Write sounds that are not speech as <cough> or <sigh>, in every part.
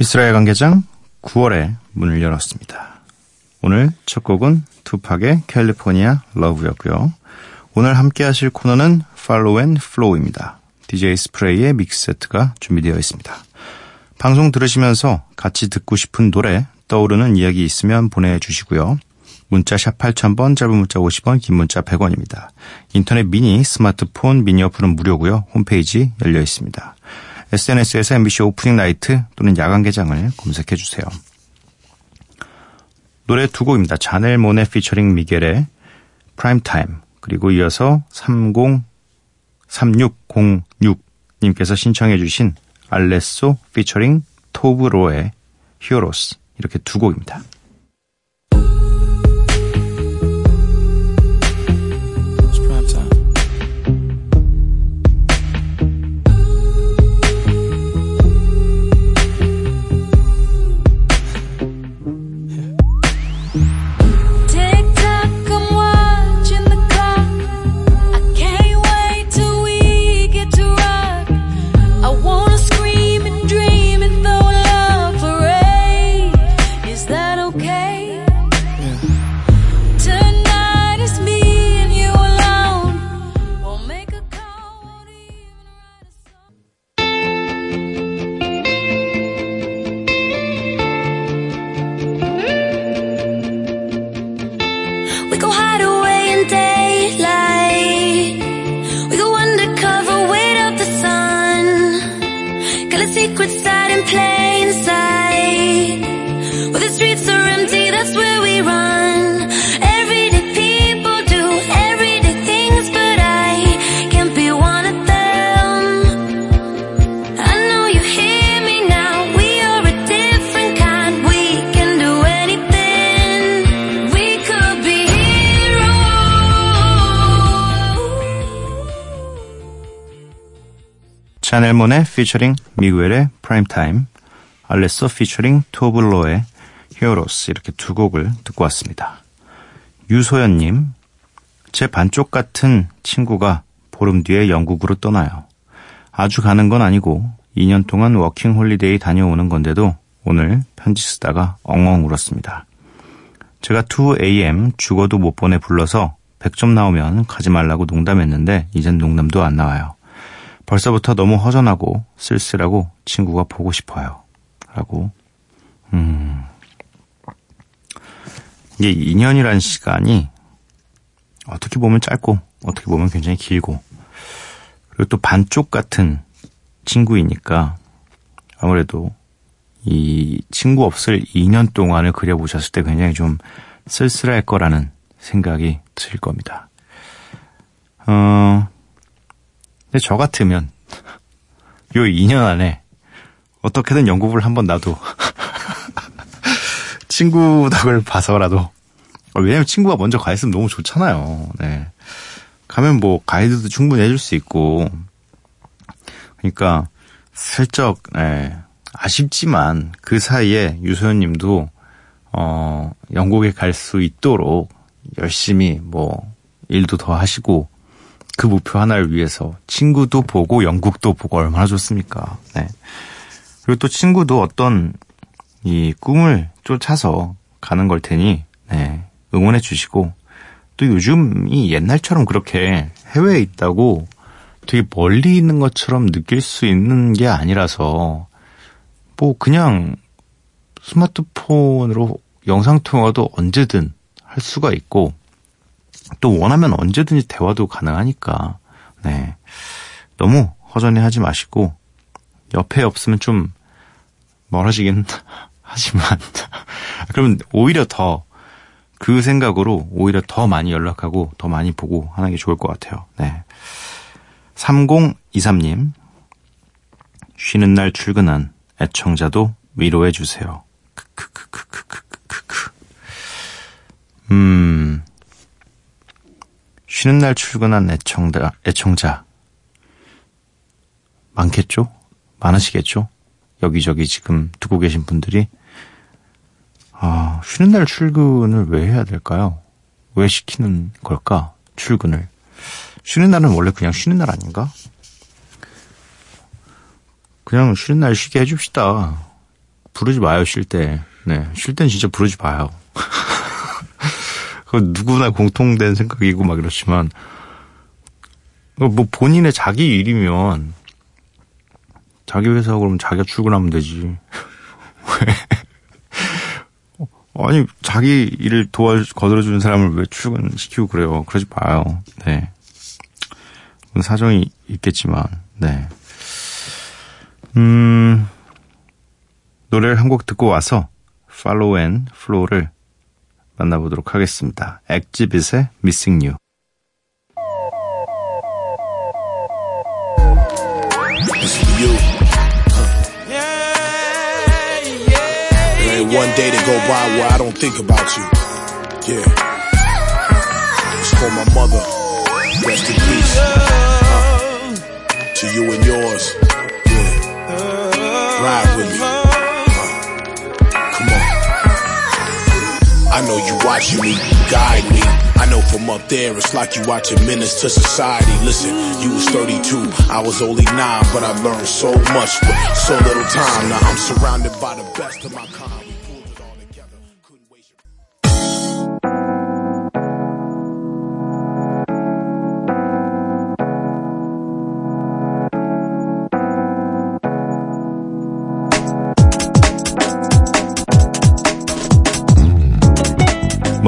이스라엘 관계장 9월에 문을 열었습니다. 오늘 첫 곡은 투팍의 캘리포니아 러브였고요. 오늘 함께 하실 코너는 Follow and Flow입니다. DJ 스프레이의 믹스 세트가 준비되어 있습니다. 방송 들으시면서 같이 듣고 싶은 노래, 떠오르는 이야기 있으면 보내주시고요. 문자 샵 8000번, 짧은 문자 50원, 긴 문자 100원입니다. 인터넷 미니, 스마트폰, 미니 어플은 무료고요. 홈페이지 열려 있습니다. SNS에서 MBC Opening Night 또는 야간 개장을 검색해 주세요. 노래 두 곡입니다. 자넬 모네 피처링 미겔의 Prime Time 그리고 이어서 303606님께서 신청해 주신 알레소 featuring 토브 로의 Heroes 이렇게 두 곡입니다. 샤넬몬의 피처링 미구엘의 Prime Time, 알레소 featuring 토브 로의 Heroes 이렇게 두 곡을 듣고 왔습니다. 유소연님, 제 반쪽 같은 친구가 보름 뒤에 영국으로 떠나요. 아주 가는 건 아니고 2년 동안 워킹 홀리데이 다녀오는 건데도 오늘 편지 쓰다가 엉엉 울었습니다. 제가 2AM 죽어도 못 보내 불러서 100점 나오면 가지 말라고 농담했는데 이젠 농담도 안 나와요. 벌써부터 너무 허전하고 쓸쓸하고 친구가 보고 싶어요. 라고. 음. 이게 2년이란 시간이 어떻게 보면 짧고 어떻게 보면 굉장히 길고 그리고 또 반쪽 같은 친구이니까 아무래도 이 친구 없을 2년 동안을 그려보셨을 때 굉장히 좀 쓸쓸할 거라는 생각이 들 겁니다. 어, 근데 저 같으면 요 2년 안에 어떻게든 영국을 한번 나도 <laughs> 친구 덕을 봐서라도 어, 왜냐면 친구가 먼저 가 있으면 너무 좋잖아요. 네. 가면 뭐 가이드도 충분히 해줄 수 있고 그러니까 슬쩍 네. 아쉽지만 그 사이에 유소연 님도 어 영국에 갈 수 있도록 열심히 뭐 일도 더 하시고 그 목표 하나를 위해서 친구도 보고 영국도 보고 얼마나 좋습니까? 네. 그리고 또 친구도 어떤 이 꿈을 쫓아서 가는 걸 테니 네. 응원해 주시고 또 요즘이 옛날처럼 그렇게 해외에 있다고 되게 멀리 있는 것처럼 느낄 수 있는 게 아니라서 뭐 그냥 스마트폰으로 영상통화도 언제든 할 수가 있고, 또 원하면 언제든지 대화도 가능하니까, 네. 너무 허전해 하지 마시고, 옆에 없으면 좀 멀어지긴 <laughs> 하지만, <laughs> 그러면 오히려 더 그 생각으로 오히려 더 많이 연락하고 더 많이 보고 하는 게 좋을 것 같아요. 네. 3023님, 쉬는 날 출근한 애청자도 위로해 주세요. 크크크크크크크크. 음, 쉬는 날 출근한 애청자, 애청자. 많겠죠? 많으시겠죠? 여기저기 지금 두고 계신 분들이. 아, 쉬는 날 출근을 왜 해야 될까요? 왜 시키는 걸까? 출근을. 쉬는 날은 원래 그냥 쉬는 날 아닌가? 그냥 쉬는 날 쉬게 해줍시다. 부르지 마요, 쉴 때. 네. 쉴 땐 진짜 부르지 마요. <laughs> 그 누구나 공통된 생각이고 막 이렇지만, 뭐 본인의 자기 일이면, 자기 회사 그러면 자기가 출근하면 되지. <laughs> 왜? 아니, 자기 일을 도와, 거들어주는 사람을 왜 출근시키고 그래요. 그러지 마요. 네. 사정이 있겠지만, 네. 음, 노래를 한 곡 듣고 와서 Follow and Flow를 만나보도록 하겠습니다. 엑지빗의 Missing You. Uh. Watching me, guide me. I know from up there it's like you watching Menace to Society. Listen, you was 32, I was only 9, but I learned so much with so little time. Now I'm surrounded by the best of my kind.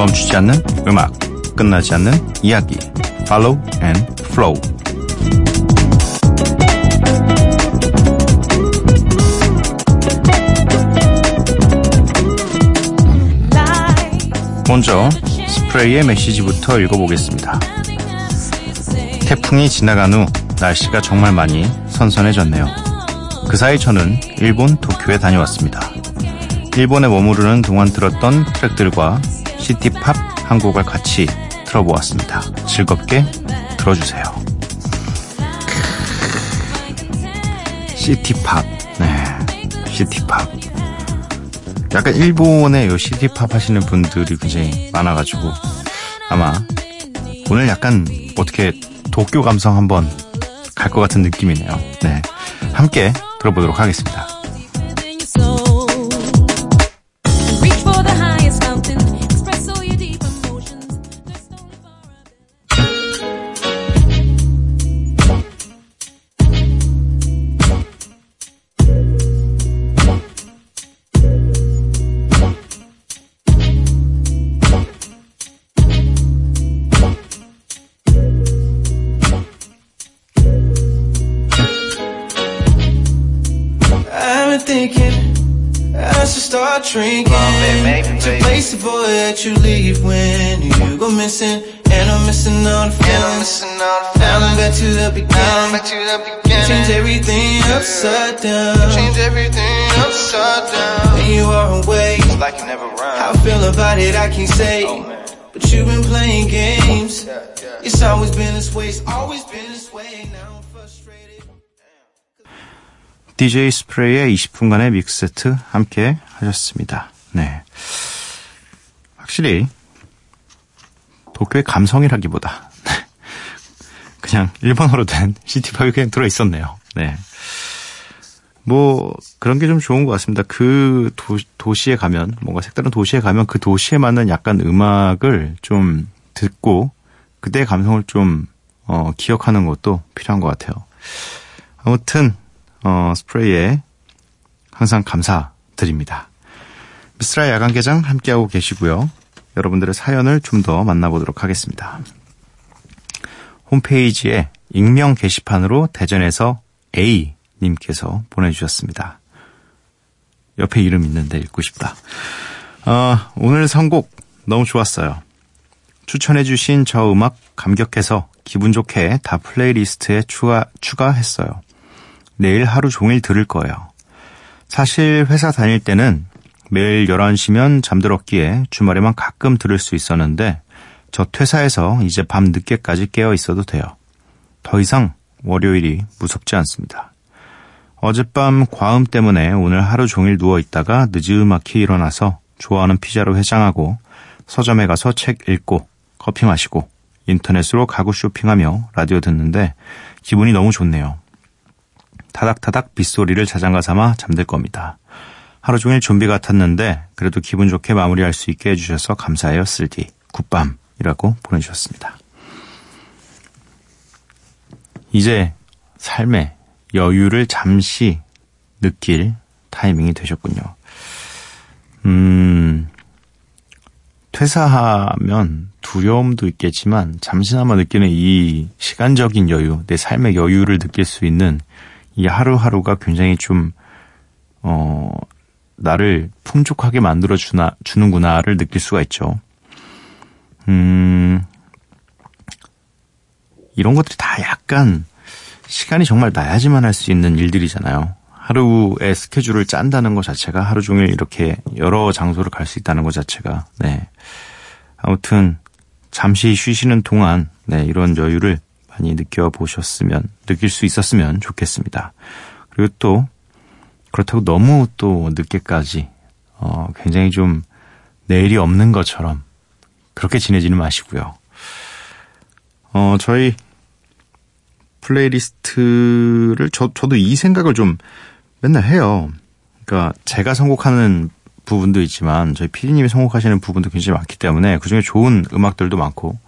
멈추지 않는 음악, 끝나지 않는 이야기. Follow and Flow. 먼저 스프레이의 메시지부터 읽어보겠습니다. 태풍이 지나간 후 날씨가 정말 많이 선선해졌네요. 그 사이 저는 일본 도쿄에 다녀왔습니다. 일본에 머무르는 동안 들었던 트랙들과 시티팝 한 곡을 같이 틀어보았습니다. 즐겁게 들어주세요. 시티팝, 네, 시티팝. 약간 일본의 요 시티팝 하시는 분들이 굉장히 많아가지고 아마 오늘 약간 어떻게 도쿄 감성 한번 갈 것 같은 느낌이네요. 네, 함께 들어보도록 하겠습니다. drinking. to place the boy that you leave when you go missing. And I'm missing all the feelings. Now I'm back to the beginning. Change everything upside down. Change everything upside down. When you are away, Like you never run. how I feel about it I can't say. But you've been playing games. It's always been this way. It's always been this way. Now I'm frustrated. DJ 스프레이의 20분간의 믹스 세트 함께 하셨습니다. 네. 확실히 도쿄의 감성이라기보다 그냥 일본어로 된 시티팝이 그냥 들어있었네요. 네. 뭐 그런 게 좀 좋은 것 같습니다. 그 도, 도시에 가면 뭔가 색다른 도시에 가면 그 도시에 맞는 약간 음악을 좀 듣고 그때의 감성을 좀 어, 기억하는 것도 필요한 것 같아요. 아무튼 어, 스프레이에 항상 감사드립니다. 미스라 야간 개장 함께하고 계시고요. 여러분들의 사연을 좀 더 만나보도록 하겠습니다. 홈페이지에 익명 게시판으로 대전에서 A님께서 보내주셨습니다. 옆에 이름 있는데 읽고 싶다. 어, 오늘 선곡 너무 좋았어요. 추천해주신 저 음악 감격해서 기분 좋게 다 플레이리스트에 추가, 추가했어요. 내일 하루 종일 들을 거예요. 사실 회사 다닐 때는 매일 11시면 잠들었기에 주말에만 가끔 들을 수 있었는데 저 퇴사해서 이제 밤 늦게까지 깨어 있어도 돼요. 더 이상 월요일이 무섭지 않습니다. 어젯밤 과음 때문에 오늘 하루 종일 누워 있다가 늦지막히 일어나서 좋아하는 피자로 해장하고 서점에 가서 책 읽고 커피 마시고 인터넷으로 가구 쇼핑하며 라디오 듣는데 기분이 너무 좋네요. 타닥타닥 빗소리를 자장가 삼아 잠들 겁니다. 하루 종일 좀비 같았는데 그래도 기분 좋게 마무리할 수 있게 해주셔서 감사해요 쓸디 굿밤이라고 보내주셨습니다. 이제 삶의 여유를 잠시 느낄 타이밍이 되셨군요. 음, 퇴사하면 두려움도 있겠지만 잠시나마 느끼는 이 시간적인 여유, 내 삶의 여유를 느낄 수 있는 이 하루하루가 굉장히 좀, 어, 나를 풍족하게 만들어 주나, 주는구나를 느낄 수가 있죠. 음, 이런 것들이 다 약간 시간이 정말 나야지만 할 수 있는 일들이잖아요. 하루의 스케줄을 짠다는 것 자체가 하루 종일 이렇게 여러 장소를 갈 수 있다는 것 자체가, 네. 아무튼, 잠시 쉬시는 동안, 네, 이런 여유를 많이 느껴보셨으면, 느낄 수 있었으면 좋겠습니다. 그리고 또, 그렇다고 너무 또 늦게까지, 어, 굉장히 좀 내일이 없는 것처럼 그렇게 지내지는 마시고요. 어, 저희 playlist를 저, 저도 이 생각을 좀 맨날 해요. 그러니까 제가 선곡하는 부분도 있지만 저희 피디님이 선곡하시는 부분도 굉장히 많기 때문에 그중에 좋은 음악들도 많고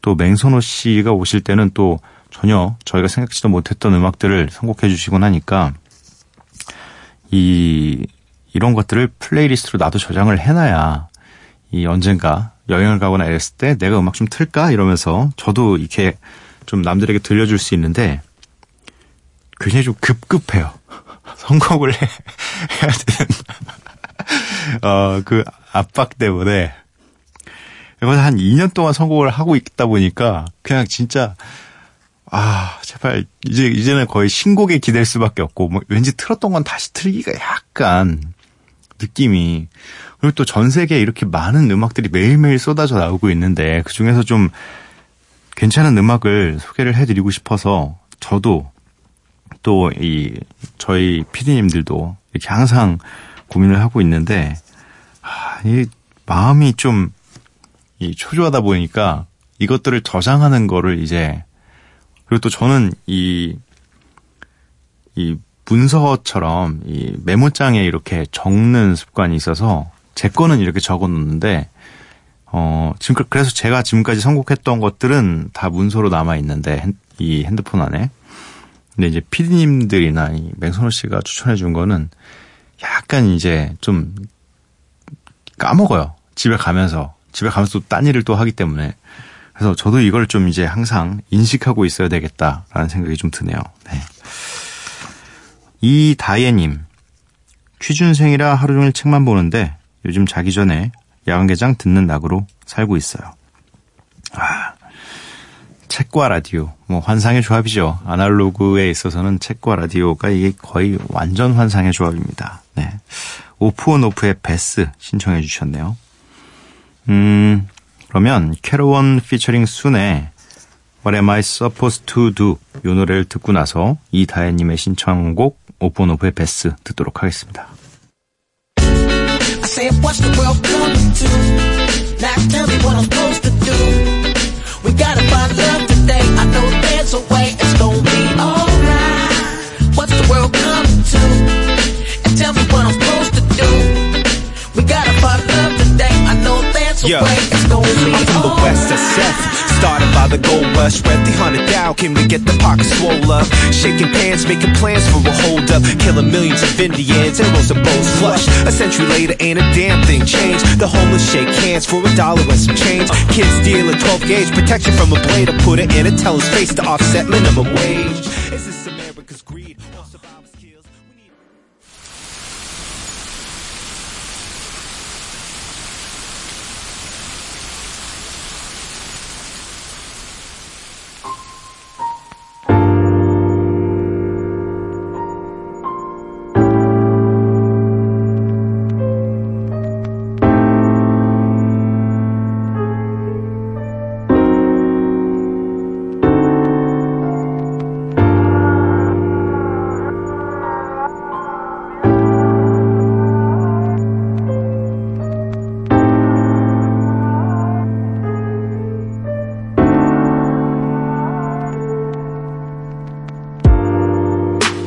또 맹선호 씨가 오실 때는 또 전혀 저희가 생각지도 못했던 음악들을 선곡해 주시곤 하니까 이 이런 것들을 playlist로 나도 저장을 해놔야 이 언젠가 여행을 가거나 이랬을 때 내가 음악 좀 틀까 이러면서 저도 이렇게 좀 남들에게 들려줄 수 있는데 굉장히 좀 급급해요. <laughs> 선곡을 해, 해야 되는 <laughs> 어, 그 압박 때문에 이걸 한 2년 동안 선곡을 하고 있다 보니까 그냥 진짜 아 제발 이제 이제는 거의 신곡에 기댈 수밖에 없고 뭐 왠지 틀었던 건 다시 틀기가 약간 느낌이. 그리고 또 전 세계에 이렇게 많은 음악들이 매일매일 쏟아져 나오고 있는데 그 중에서 좀 괜찮은 음악을 소개를 해드리고 싶어서 저도 또 이 저희 피디님들도 이렇게 항상 고민을 하고 있는데 아, 이 마음이 좀 이 초조하다 보니까 이것들을 저장하는 거를 이제 그리고 또 저는 이, 이 문서처럼 이 메모장에 이렇게 적는 습관이 있어서 제 거는 이렇게 적어 놓는데 어, 지금 그- 그래서 제가 지금까지 선곡했던 것들은 다 문서로 남아 있는데 이 핸드폰 안에. 근데 이제 피디님들이나 이 맹선호 씨가 추천해 준 거는 약간 이제 좀 까먹어요. 집에 가면서. 집에 가면서 또 딴 일을 또 하기 때문에 그래서 저도 이걸 좀 이제 항상 인식하고 있어야 되겠다라는 생각이 좀 드네요. 네. 이다예님 취준생이라 하루 종일 책만 보는데 요즘 자기 전에 야간개장 듣는 낙으로 살고 있어요. 아, 책과 라디오, 뭐 환상의 조합이죠. 아날로그에 있어서는 책과 라디오가 이게 거의 완전 환상의 조합입니다. 네. 오프온오프의 베스 신청해 주셨네요. 음, 그러면 캐로원 피처링 순의 What Am I Supposed to Do 이 노래를 듣고 나서 이다혜님의 신청곡 오프온오프의 베스 듣도록 하겠습니다. I said, what's the world coming to? Now tell me what I'm supposed to do. We gotta find love today. I know there's a way. It's gonna be alright. What's the world coming to? And tell me what I'm supposed to do. We gotta find love today. I know there's a Yeah. I'm from the west Seth. Started by the gold rush, read the hundred thou came to get the pockets swole up. Shaking pants, making plans for a hold up. Killing millions of Indians and rows of bows flush. A century later, ain't a damn thing changed. The homeless shake hands for a dollar and some change. Kids a 12 gauge protection from a blade to put it in a teller's face to offset minimum wage.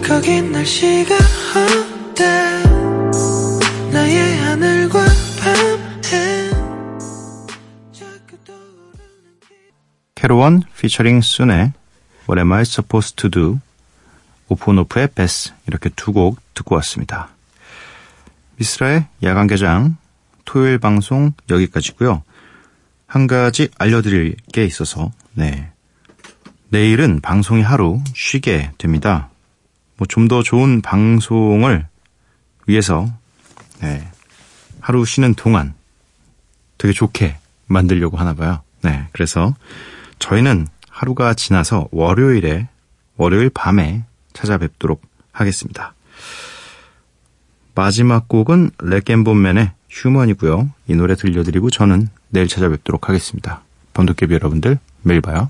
거긴 날씨가 어때 나의 하늘과 떠오르는 캐로원 피처링 순의 What am I supposed to do? 오픈오프의 베스 이렇게 두 곡 듣고 왔습니다. 미스라의 야간 개장 토요일 방송 여기까지고요. 한 가지 알려드릴 게 있어서 네 내일은 방송이 하루 쉬게 됩니다. 뭐 좀 더 좋은 방송을 위해서 네, 하루 쉬는 동안 되게 좋게 만들려고 하나 봐요. 네, 그래서 저희는 하루가 지나서 월요일에 월요일 밤에 찾아뵙도록 하겠습니다. 마지막 곡은 렉앤본맨의 휴먼이고요. 이 노래 들려드리고 저는 내일 찾아뵙도록 하겠습니다. 범도깨비 여러분들 매일 봐요.